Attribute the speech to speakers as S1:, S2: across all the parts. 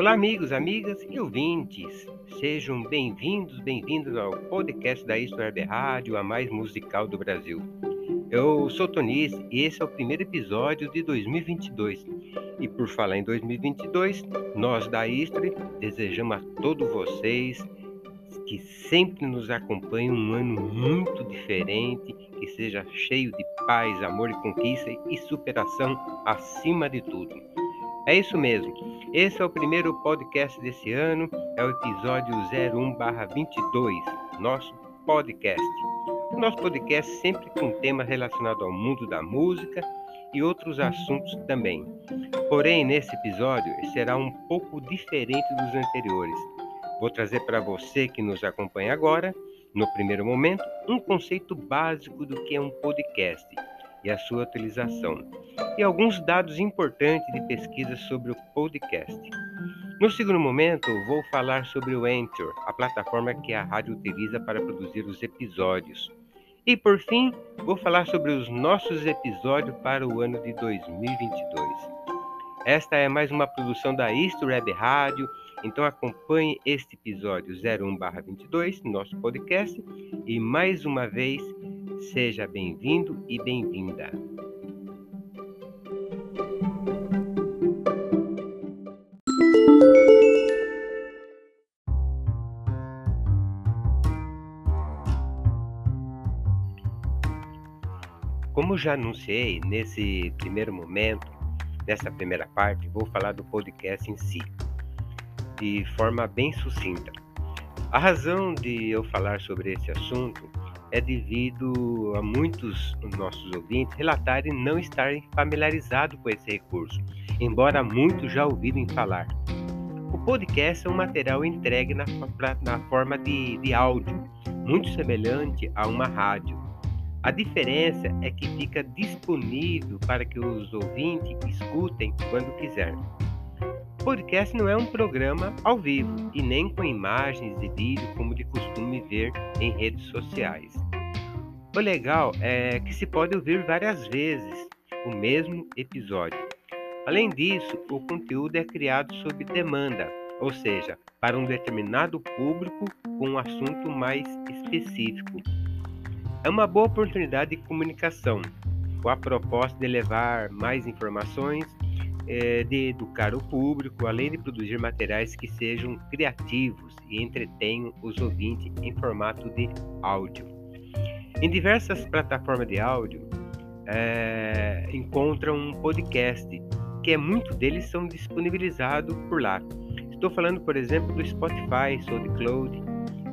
S1: Olá, amigos, amigas e ouvintes. Sejam bem-vindos, bem-vindos ao podcast da Web Rádio, a mais musical do Brasil. Eu sou Tonis e esse é o primeiro episódio de 2022. E por falar em 2022, nós da Istre desejamos a todos vocês que sempre nos acompanhem um ano muito diferente, que seja cheio de paz, amor e conquista e superação acima de tudo. É isso mesmo. Esse é o primeiro podcast desse ano, é o episódio 01/22, nosso podcast. O nosso podcast sempre com temas relacionados ao mundo da música e outros assuntos também. Porém, nesse episódio será um pouco diferente dos anteriores. Vou trazer para você que nos acompanha agora, no primeiro momento, um conceito básico do que é um podcast e a sua utilização, e alguns dados importantes de pesquisa sobre o podcast. No segundo momento, vou falar sobre o Anchor, a plataforma que a rádio utiliza para produzir os episódios. E por fim, vou falar sobre os nossos episódios para o ano de 2022. Esta é mais uma produção da Isto Web Rádio, então acompanhe este episódio 01/22, nosso podcast, e mais uma vez Seja bem-vindo e bem-vinda. Como já anunciei nesse primeiro momento, nessa primeira parte, vou falar do podcast em si, de forma bem sucinta. A razão de eu falar sobre esse assunto é devido a muitos nossos ouvintes relatarem não estarem familiarizados com esse recurso, embora muitos já ouviram falar. O podcast é um material entregue na, na forma de, de áudio, muito semelhante a uma rádio. A diferença é que fica disponível para que os ouvintes escutem quando quiser. Podcast não é um programa ao vivo e nem com imagens e vídeo como de costume ver em redes sociais. O legal é que se pode ouvir várias vezes o mesmo episódio. Além disso, o conteúdo é criado sob demanda, ou seja, para um determinado público com um assunto mais específico. É uma boa oportunidade de comunicação, com a proposta de levar mais informações, é, de educar o público, além de produzir materiais que sejam criativos e entretenham os ouvintes em formato de áudio. Em diversas plataformas de áudio é, encontram um podcast, que é muito deles são disponibilizados por lá. Estou falando, por exemplo, do Spotify, SoundCloud,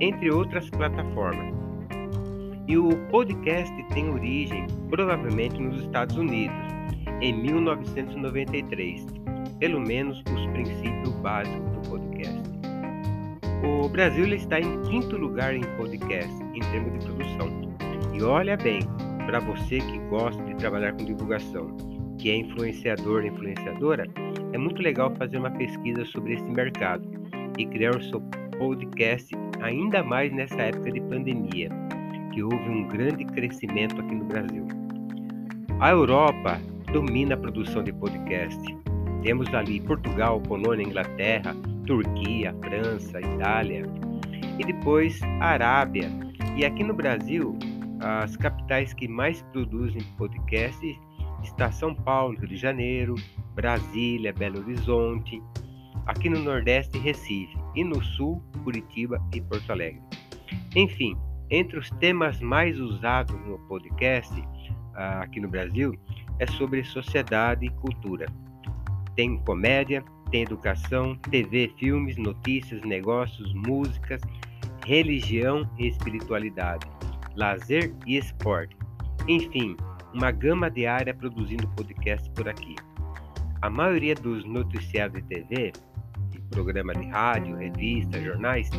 S1: entre outras plataformas. E o podcast tem origem provavelmente nos Estados Unidos, em 1993, pelo menos os princípios básicos do podcast. O Brasil está em quinto lugar em podcast em termos de produção e olha bem, para você que gosta de trabalhar com divulgação, que é influenciador, influenciadora, é muito legal fazer uma pesquisa sobre esse mercado e criar o seu podcast ainda mais nessa época de pandemia, que houve um grande crescimento aqui no Brasil. A Europa domina a produção de podcast. Temos ali Portugal, Polônia, Inglaterra, Turquia, França, Itália e depois a Arábia. E aqui no Brasil, as capitais que mais produzem podcast está São Paulo, Rio de Janeiro, Brasília, Belo Horizonte, aqui no Nordeste, Recife e no Sul, Curitiba e Porto Alegre. Enfim, entre os temas mais usados no podcast ah, aqui no Brasil é sobre sociedade e cultura. Tem comédia, tem educação, TV, filmes, notícias, negócios, músicas, religião e espiritualidade lazer e esporte. Enfim, uma gama de área produzindo podcast por aqui. A maioria dos noticiários de TV, programa de rádio, revista, jornais,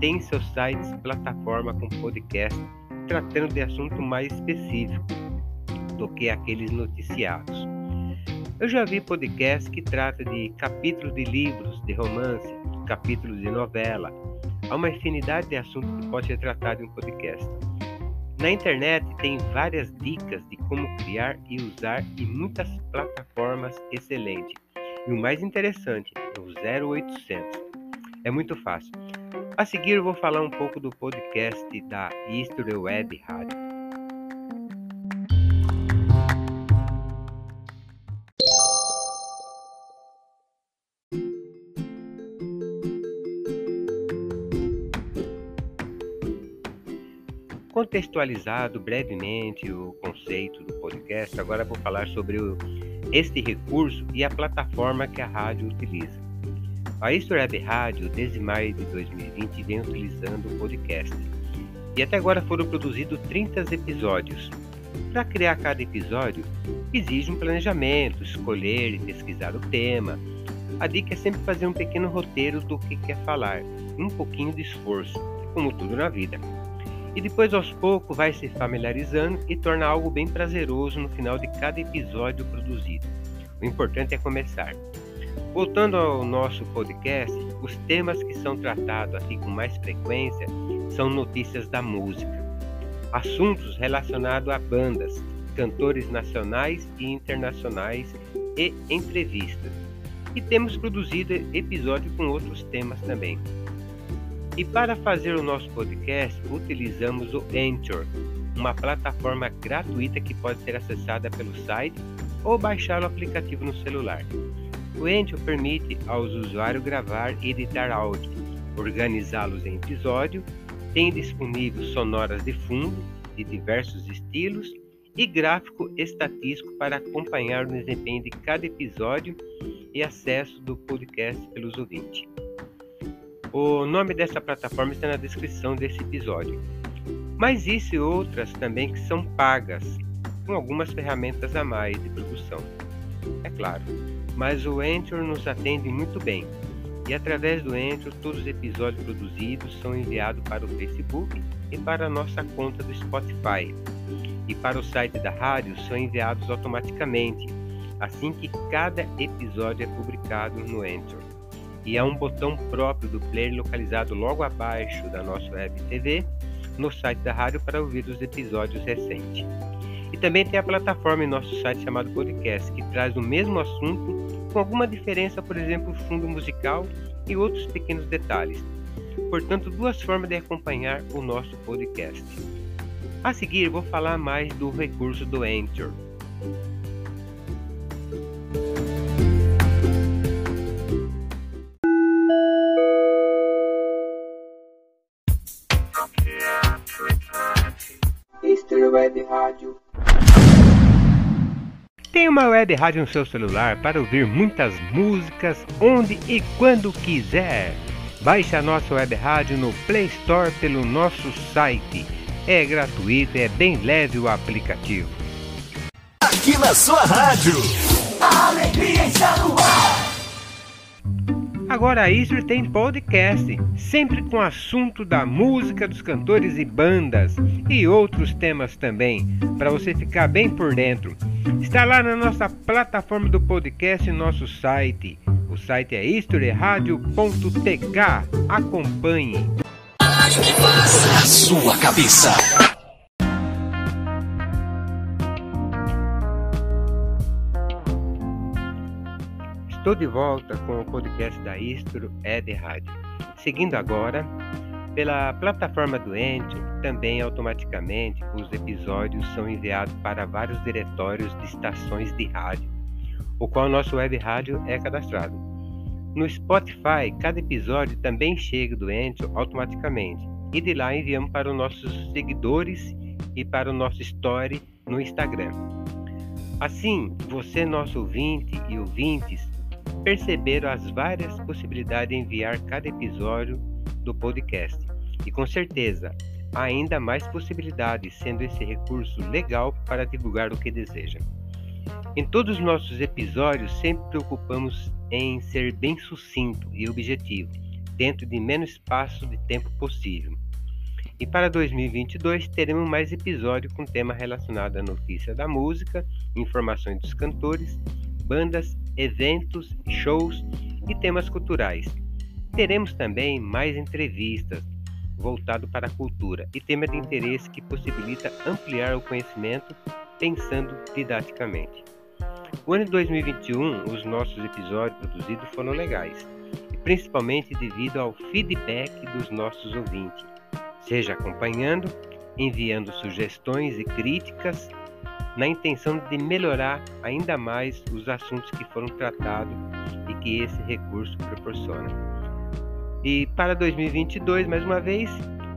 S1: tem seus sites plataforma com podcast tratando de assunto mais específico do que aqueles noticiados. Eu já vi podcast que trata de capítulos de livros de romance, capítulos de novela. Há uma infinidade de assuntos que pode ser tratado em um podcast. Na internet tem várias dicas de como criar e usar e muitas plataformas excelentes. E o mais interessante, o 0800. É muito fácil. A seguir vou falar um pouco do podcast da History Web Rádio. Contextualizado brevemente o conceito do podcast, agora vou falar sobre o, este recurso e a plataforma que a rádio utiliza. A Web Rádio, desde maio de 2020, vem utilizando o podcast. E até agora foram produzidos 30 episódios. Para criar cada episódio, exige um planejamento, escolher e pesquisar o tema. A dica é sempre fazer um pequeno roteiro do que quer falar, um pouquinho de esforço, como tudo na vida e depois aos poucos vai se familiarizando e torna algo bem prazeroso no final de cada episódio produzido. O importante é começar. Voltando ao nosso podcast, os temas que são tratados aqui com mais frequência são notícias da música, assuntos relacionados a bandas, cantores nacionais e internacionais e entrevistas. E temos produzido episódios com outros temas também. E para fazer o nosso podcast, utilizamos o Anchor, uma plataforma gratuita que pode ser acessada pelo site ou baixar o aplicativo no celular. O Anchor permite aos usuários gravar e editar áudio, organizá-los em episódio, tem disponível sonoras de fundo de diversos estilos e gráfico estatístico para acompanhar o desempenho de cada episódio e acesso do podcast pelos ouvintes. O nome dessa plataforma está na descrição desse episódio. Mas isso e outras também que são pagas, com algumas ferramentas a mais de produção. É claro, mas o Anchor nos atende muito bem. E através do Anchor, todos os episódios produzidos são enviados para o Facebook e para a nossa conta do Spotify. E para o site da rádio são enviados automaticamente, assim que cada episódio é publicado no Anchor e há um botão próprio do player localizado logo abaixo da nossa web TV no site da rádio para ouvir os episódios recentes. E também tem a plataforma em nosso site chamado Podcast, que traz o mesmo assunto com alguma diferença, por exemplo, fundo musical e outros pequenos detalhes. Portanto, duas formas de acompanhar o nosso podcast. A seguir, vou falar mais do recurso do Anchor. Tem uma web rádio no seu celular para ouvir muitas músicas onde e quando quiser. Baixe a nossa web rádio no Play Store pelo nosso site. É gratuito, é bem leve o aplicativo.
S2: Aqui na sua rádio. A alegria está no ar.
S1: Agora a Istro tem podcast, sempre com assunto da música dos cantores e bandas e outros temas também, para você ficar bem por dentro. Está lá na nossa plataforma do podcast e nosso site. O site é historyradio.tk. Acompanhe.
S2: A sua cabeça.
S1: Estou de volta com o podcast da Istro Ed Rádio. Seguindo agora, pela plataforma do Ente, também automaticamente os episódios são enviados para vários diretórios de estações de rádio, o qual nosso web rádio é cadastrado. No Spotify, cada episódio também chega do Ente automaticamente e de lá enviamos para os nossos seguidores e para o nosso story no Instagram. Assim, você, nosso ouvinte e ouvintes, perceberam as várias possibilidades de enviar cada episódio do podcast. E com certeza, há ainda mais possibilidades, sendo esse recurso legal para divulgar o que deseja. Em todos os nossos episódios, sempre preocupamos em ser bem sucinto e objetivo, dentro de menos espaço de tempo possível. E para 2022 teremos mais episódios com tema relacionado à notícia da música, informações dos cantores bandas, eventos, shows e temas culturais. Teremos também mais entrevistas voltado para a cultura e tema de interesse que possibilita ampliar o conhecimento pensando didaticamente. O ano de 2021, os nossos episódios produzidos foram legais, e principalmente devido ao feedback dos nossos ouvintes, seja acompanhando, enviando sugestões e críticas, na intenção de melhorar ainda mais os assuntos que foram tratados e que esse recurso proporciona. E para 2022, mais uma vez,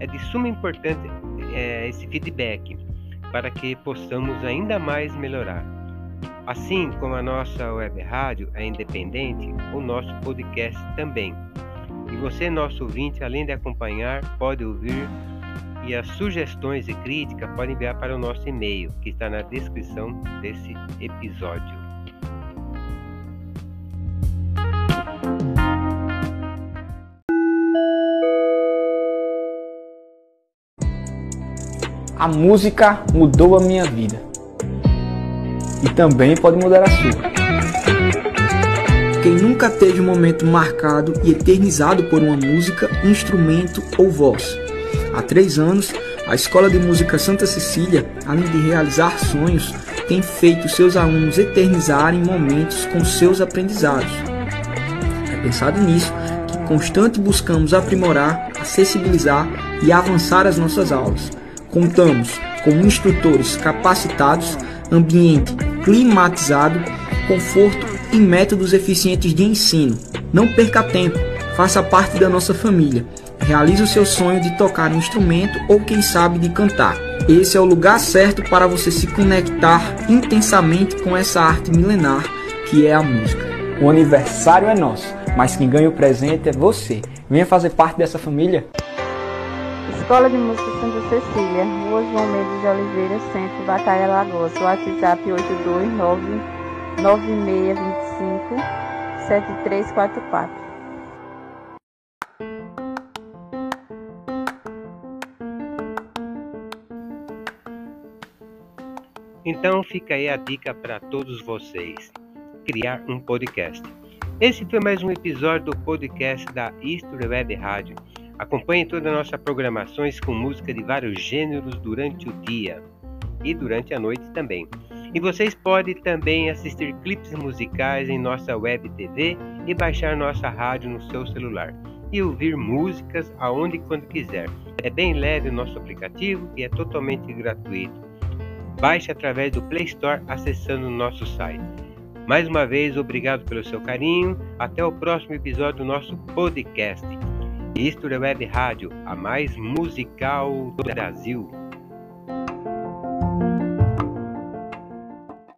S1: é de suma importância é, esse feedback para que possamos ainda mais melhorar. Assim como a nossa web rádio é independente, o nosso podcast também. E você, nosso ouvinte, além de acompanhar, pode ouvir e as sugestões e críticas podem enviar para o nosso e-mail, que está na descrição desse episódio.
S3: A música mudou a minha vida. E também pode mudar a sua. Quem nunca teve um momento marcado e eternizado por uma música, instrumento ou voz? Há três anos, a Escola de Música Santa Cecília, além de realizar sonhos, tem feito seus alunos eternizarem momentos com seus aprendizados. É pensado nisso que constante buscamos aprimorar, acessibilizar e avançar as nossas aulas. Contamos com instrutores capacitados, ambiente climatizado, conforto e métodos eficientes de ensino. Não perca tempo, faça parte da nossa família Realize o seu sonho de tocar um instrumento ou quem sabe de cantar. Esse é o lugar certo para você se conectar intensamente com essa arte milenar que é a música. O aniversário é nosso, mas quem ganha o presente é você. Venha fazer parte dessa família.
S4: Escola de Música Santa Cecília, Rua João Mendes de Oliveira, Centro, Batalha Lagoas. WhatsApp 829 9625 7344.
S1: Então fica aí a dica para todos vocês: criar um podcast. Esse foi mais um episódio do podcast da History Web Rádio. Acompanhe toda a nossa programações com música de vários gêneros durante o dia e durante a noite também. E vocês podem também assistir clipes musicais em nossa web TV e baixar nossa rádio no seu celular e ouvir músicas aonde e quando quiser. É bem leve o nosso aplicativo e é totalmente gratuito. Baixe através do Play Store acessando o nosso site. Mais uma vez, obrigado pelo seu carinho. Até o próximo episódio do nosso podcast. Isto é Web Rádio, a mais musical do Brasil.